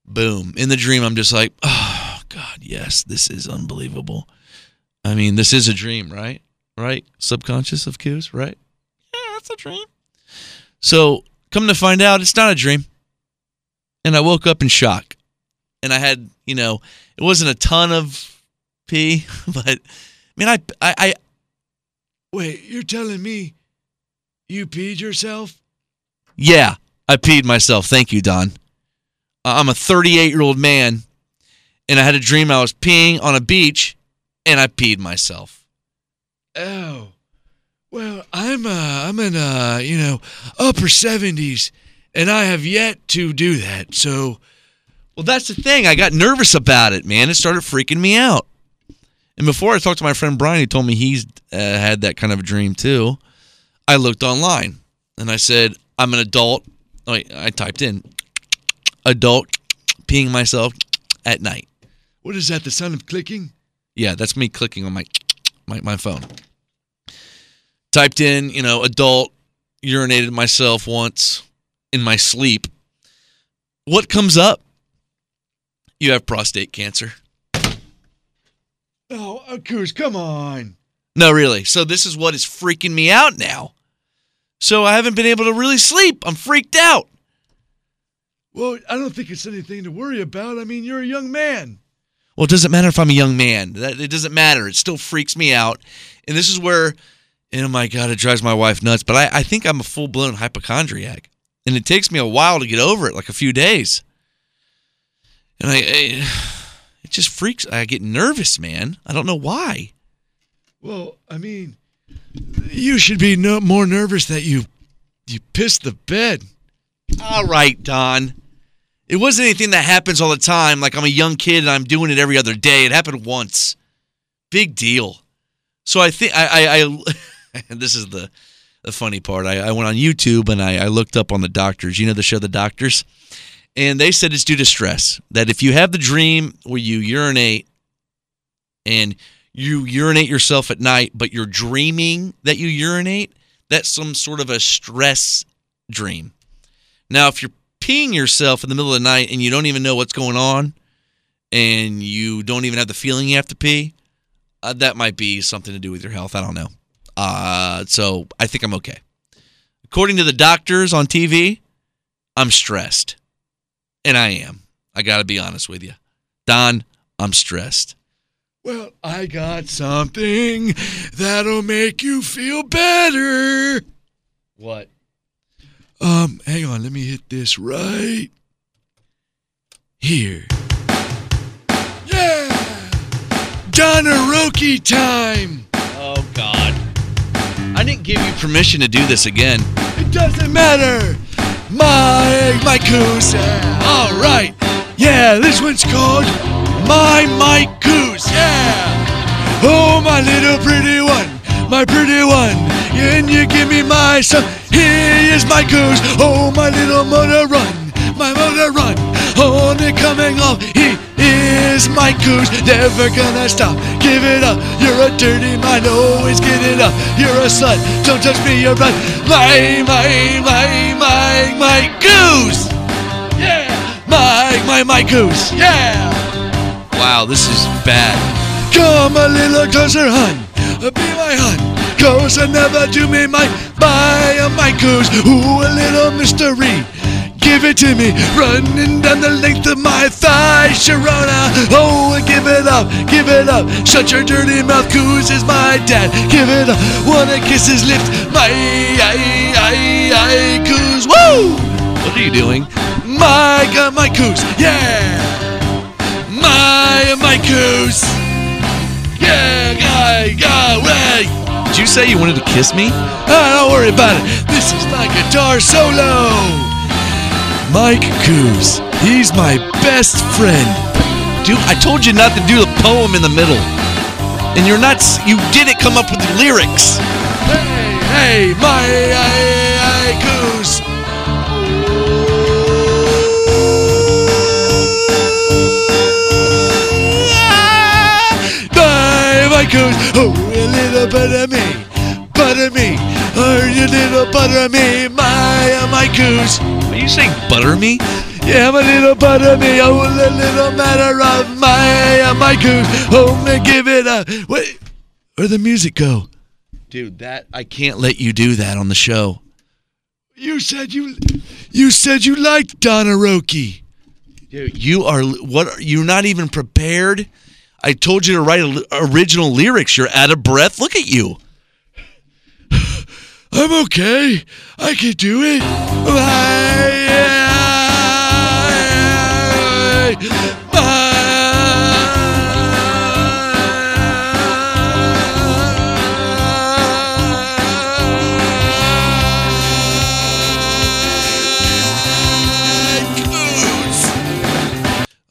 Boom! In the dream, I'm just like, oh God, yes, this is unbelievable. I mean, this is a dream, right? Right? Subconscious of cues, right? Yeah, that's a dream. So, come to find out, it's not a dream. And I woke up in shock. And I had, you know, it wasn't a ton of pee, but I mean, I, I, I Wait, you're telling me you peed yourself? yeah, I peed myself. Thank you, Don. I'm a 38 year old man, and I had a dream I was peeing on a beach, and I peed myself. Oh. Well, I'm uh I'm in uh, you know, upper 70s and I have yet to do that. So, Well, that's the thing. I got nervous about it, man. It started freaking me out. And before I talked to my friend Brian, he told me he's uh, had that kind of a dream too. I looked online and I said, I'm an adult. Oh, wait, I typed in adult peeing myself at night. What is that? The sound of clicking? Yeah, that's me clicking on my my, my phone. Typed in, you know, adult urinated myself once in my sleep. What comes up? You have prostate cancer. Oh, uh, Kooz, come on. No, really. So this is what is freaking me out now. So I haven't been able to really sleep. I'm freaked out. Well, I don't think it's anything to worry about. I mean, you're a young man. Well, it doesn't matter if I'm a young man. That it doesn't matter. It still freaks me out. And this is where, oh my god, it drives my wife nuts. But I, I think I'm a full blown hypochondriac, and it takes me a while to get over it, like a few days. And I, I it just freaks. I get nervous, man. I don't know why. Well, I mean, you should be no more nervous that you you pissed the bed. All right, Don. It wasn't anything that happens all the time. Like I'm a young kid and I'm doing it every other day. It happened once. Big deal. So I think I, I, I and this is the the funny part. I, I went on YouTube and I, I looked up on the doctors. You know the show The Doctors, and they said it's due to stress. That if you have the dream where you urinate and you urinate yourself at night, but you're dreaming that you urinate, that's some sort of a stress dream. Now, if you're peeing yourself in the middle of the night and you don't even know what's going on and you don't even have the feeling you have to pee, uh, that might be something to do with your health. I don't know. Uh, so I think I'm okay. According to the doctors on TV, I'm stressed. And I am. I got to be honest with you. Don, I'm stressed. Well, I got something that'll make you feel better. What? Um, hang on, let me hit this right here. Yeah! Don Donnaroki time! Oh, God. I didn't give you permission to do this again. It doesn't matter! My, my Kooz. All right. Yeah, this one's called My Mike Kooz. Yeah. Oh, my little pretty one. My pretty one. Can you give me my son? Here is my goose. Oh, my little motor run. My motor run. Only coming off. He is my Kooz. Never gonna stop. Give it up. You're a dirty mind. Always get it up. You're a slut. Don't touch me. You're right. My, my, my, my, my goose. Yeah. My, my, my goose. Yeah. Wow, this is bad. Come a little closer, hun. Be my hun. Closer, never do me my, my, uh, my goose. Ooh, a little mystery. Give it to me, running down the length of my thigh, Sharona. Oh, give it up, give it up. Shut your dirty mouth, Kooz is my dad. Give it up, wanna kiss his lips, my, I, I, I, Kooz. Woo! What are you doing? My, uh, my Kooz, yeah. My, my Kooz. Yeah, guy, guy, way. Did you say you wanted to kiss me? Ah, don't worry about it. This is my guitar solo. Mike Kooz. He's my best friend. Dude, I told you not to do the poem in the middle. And you're not, you didn't come up with the lyrics. Hey, hey, my I, I, Kooz. My, my Kooz. Oh, a little bit of me. Butter me. Oh, you little butter me. My, goose. Are you saying butter me? Yeah, I'm a little butter me, oh, a little matter of my, my goose. Oh, me give it a, wait, where'd the music go? Dude, that, I can't let you do that on the show. You said you, you said you liked Donnaroki. Dude, you are, what, are- you're not even prepared? I told you to write original lyrics. You're out of breath. Look at you. I'm okay. I can do it. My,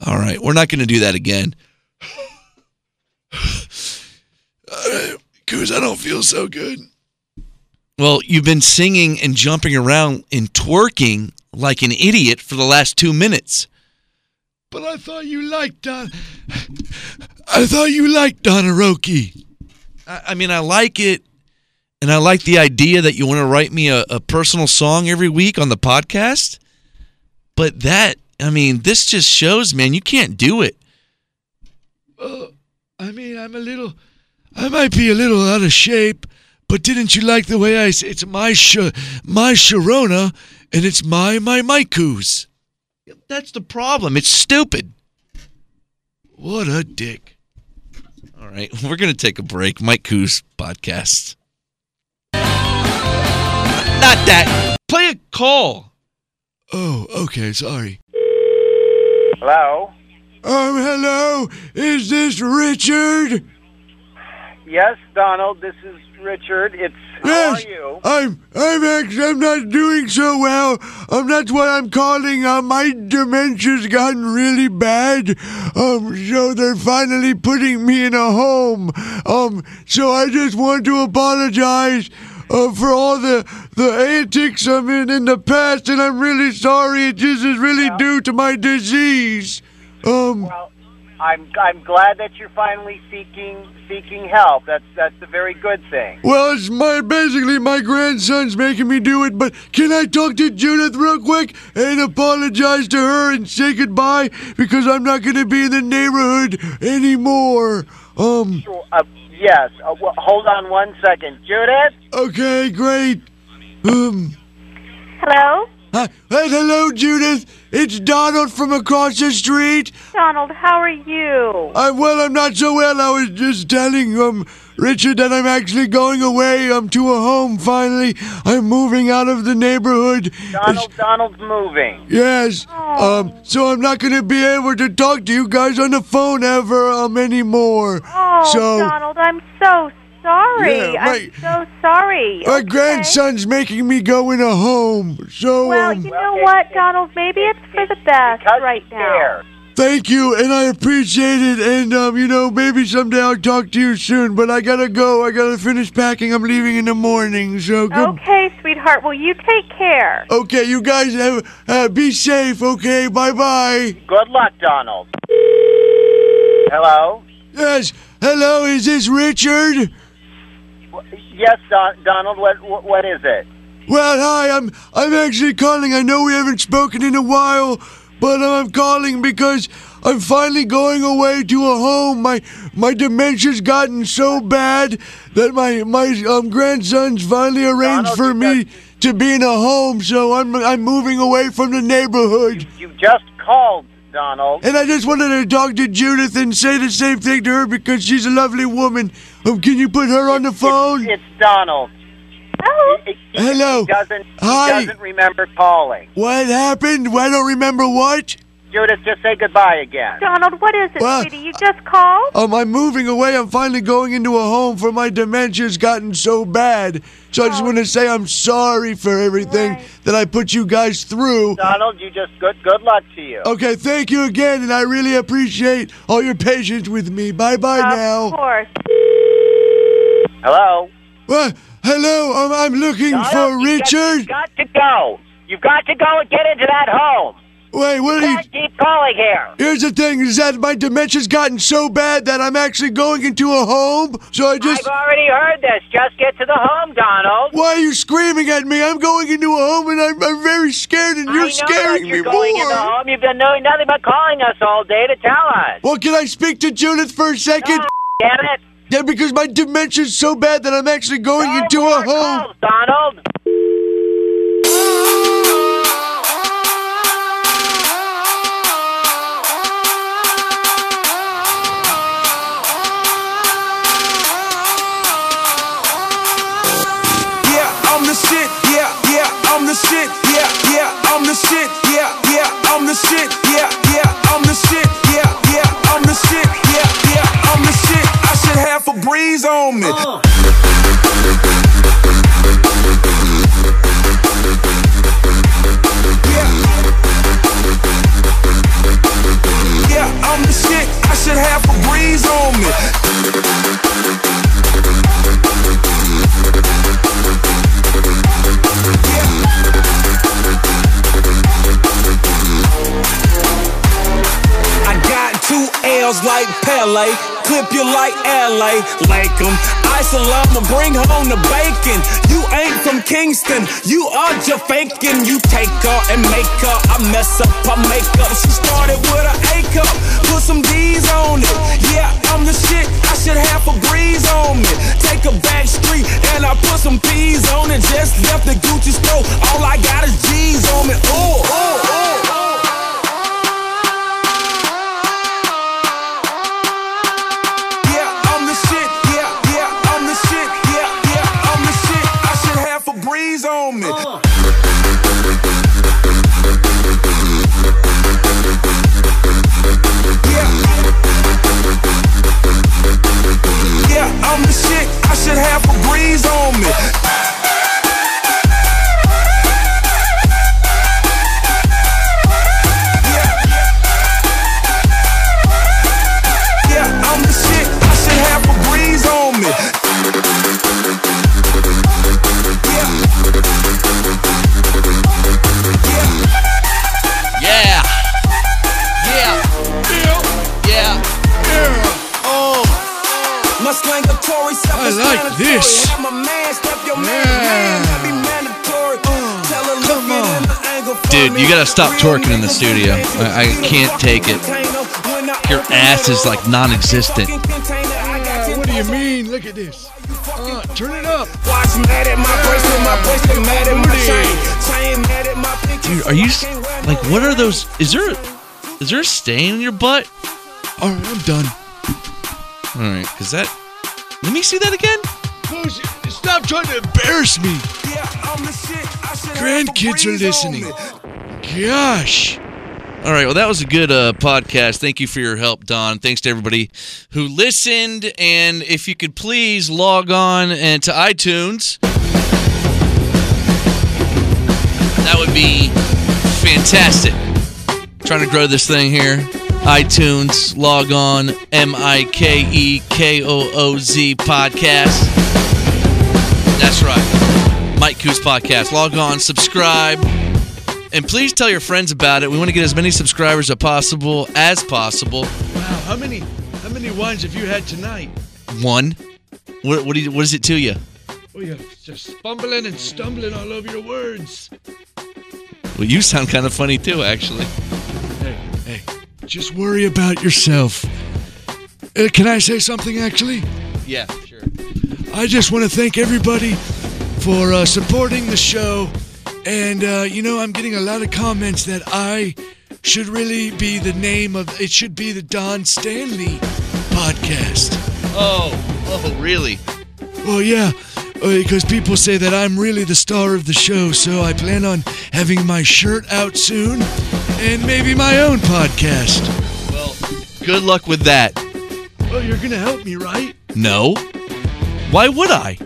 All right, we're not going to do that again. Kooz, I don't feel so good. Well, you've been singing and jumping around and twerking like an idiot for the last two minutes. But I thought you liked Don. I thought you liked Donaroki. I, I mean, I like it, and I like the idea that you want to write me a, a personal song every week on the podcast. But that, I mean, this just shows, man, you can't do it. Uh, I mean, I'm a little. I might be a little out of shape, but didn't you like the way I say it's my sh- my Sharona and it's my my Maikus? That's the problem. It's stupid. What a dick. All right, we're going to take a break. Mike Kooz podcast. Not that. Play a call. Oh, okay, sorry. Hello? Um, hello. Is this Richard? Yes, Donald, this is Richard. It's how are you? I'm. I'm actually. I'm not doing so well. Um, that's why I'm calling. Uh, my dementia's gotten really bad. Um, so they're finally putting me in a home. Um, so I just want to apologize. Uh, for all the the antics I'm in in the past, and I'm really sorry. It just is really due to my disease. Um, Well, I'm I'm glad that you're finally seeking seeking help. That's that's a very good thing. Well, it's my basically my grandson's making me do it, but can I talk to Judith real quick and apologize to her and say goodbye because I'm not going to be in the neighborhood anymore. Um. Uh, yes. Uh, well, hold on one second, Judith. Okay, great. Um. Hello? Hey, hello, Judith. It's Donald from across the street. Donald, how are you? I'm well. I'm not so well. I was just telling um Richard that I'm actually going away um to a home. Finally, I'm moving out of the neighborhood. Donald, Donald's moving. Yes. Um. So I'm not going to be able to talk to you guys on the phone ever um anymore. Oh, so Donald, I'm so sorry. Yeah, right. I'm so sorry. my grandson's making me go in a home. So Well, um, you know what, Donald? Maybe it's for the best right now. Thank you, and I appreciate it. And um, you know, maybe someday I'll talk to you soon. But I gotta go. I gotta finish packing. I'm leaving in the morning. So good. Okay, sweetheart. Well, you take care. Okay, you guys have uh, be safe. Okay, bye bye. Good luck, Donald. Hello. Yes. Hello. Is this Richard? Yes, Don- Donald. What, what is it? Well, hi. I'm I'm actually calling. I know we haven't spoken in a while, but I'm calling because I'm finally going away to a home. My my dementia's gotten so bad that my my um grandson's finally arranged for me to be in a home. So I'm I'm moving away from the neighborhood. You just called, Donald. And I just wanted to talk to Judith and say the same thing to her because she's a lovely woman. Um, can you put her on the phone? It's Donald. Hello. he- Hello. He doesn't. He Hi. doesn't remember calling. What happened? I don't remember what. Judith, just say goodbye again. Donald, what is it, Well- sweetie? You just called? Um, I'm moving away. I'm finally going into a home for my dementia's gotten so bad. So I just want to say I'm sorry for everything that I put you guys through. Donald, you just good. Good luck to you. Okay, thank you again, and I really appreciate all your patience with me. Bye bye now. Of course. Hello. Well, hello. Um, I'm looking Donald, for you got- Richard. You've got to go. You've got to go and get into that home. Wait, what are you? keep calling here. Here's the thing: is that my dementia's gotten so bad that I'm actually going into a home. So I just. I've already heard this. Just get to the home, Donald. Why are you screaming at me? I'm going into a home and I'm, I'm very scared, and you're know scaring that you're me going more. into home. You've been doing nothing but calling us all day to tell us. Well, can I speak to Judith for a second? Get it? Yeah, because my dementia's so bad that I'm actually going into a home. Calls, Donald. like LA, like 'em. Ice to bring home the bacon. You ain't from Kingston, you are just faking. You take her and make her, I mess up her makeup. She started with an A cup, put some D's on it. Yeah, I'm the shit, I should have a breeze on me. Take a back street and I put some P's on it. Just left the Gucci store, all I got is G's on me. Ooh, ooh, ooh. In the angle for Dude, you gotta stop twerking in the studio. I, I can't take it. Your ass is like non-existent. Yeah, what do you mean? Look at this. Uh, turn it up. Watch mad at my bracelet, my bracelet mad at my chain. Chain mad at my pinky. Dude, are you like? What are those? Is there? Is there a stain in your butt? All right, I'm done. All right, cause that. Let me see that again. No, stop trying to embarrass me. Yeah, I'm the shit. I should Grandkids are listening. Gosh. All right, well, that was a good uh, podcast. Thank you for your help, Don. Thanks to everybody who listened. And if you could please log on and to iTunes, that would be fantastic. Trying to grow this thing here. iTunes, log on, M I K E K O O Z podcast. That's right. Mike Kooz podcast. Log on, subscribe. And please tell your friends about it. We want to get as many subscribers as possible as possible. Wow, how many how many wines have you had tonight? One. What what, do you, what is it to you? Oh, you're just fumbling and stumbling all over your words. Well, you sound kind of funny too, actually. Just worry about yourself. Uh, can I say something, actually? Yeah, sure. I just want to thank everybody for uh, supporting the show. And, uh, you know, I'm getting a lot of comments that I should really be the name of it, should be the Don Stanley podcast. Oh, oh, really? Well, yeah, because people say that I'm really the star of the show, so I plan on having my shirt out soon and maybe my own podcast. Well, good luck with that. Oh, you're going to help me, right? No. Why would I?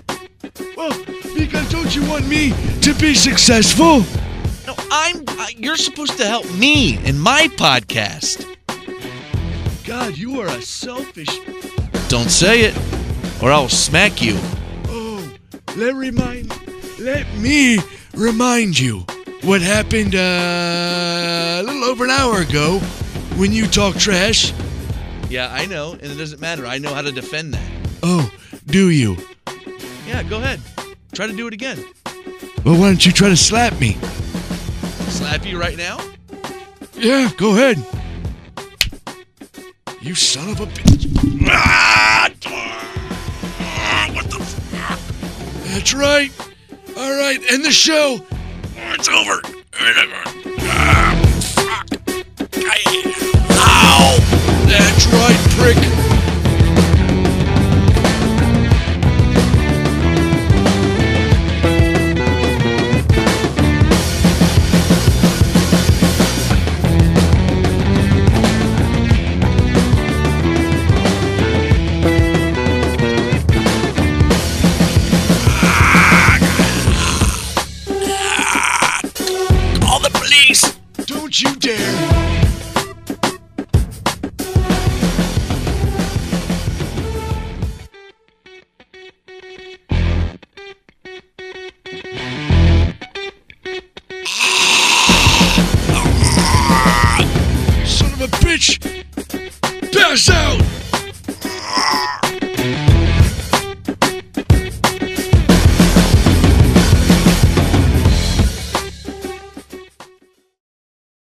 Well, because don't you want me to be successful? No, I'm. Uh, you're supposed to help me in my podcast. God, you are a selfish. Don't say it, or I'll smack you. Let remind, let me remind you what happened uh, a little over an hour ago when you talk trash. Yeah, I know, and it doesn't matter. I know how to defend that. Oh, do you? Yeah, go ahead. Try to do it again. Well, why don't you try to slap me? Slap you right now? Yeah, go ahead. You son of a bitch. That's right. All right, end the show. It's over. Ah, fuck. Ow! That's right, prick.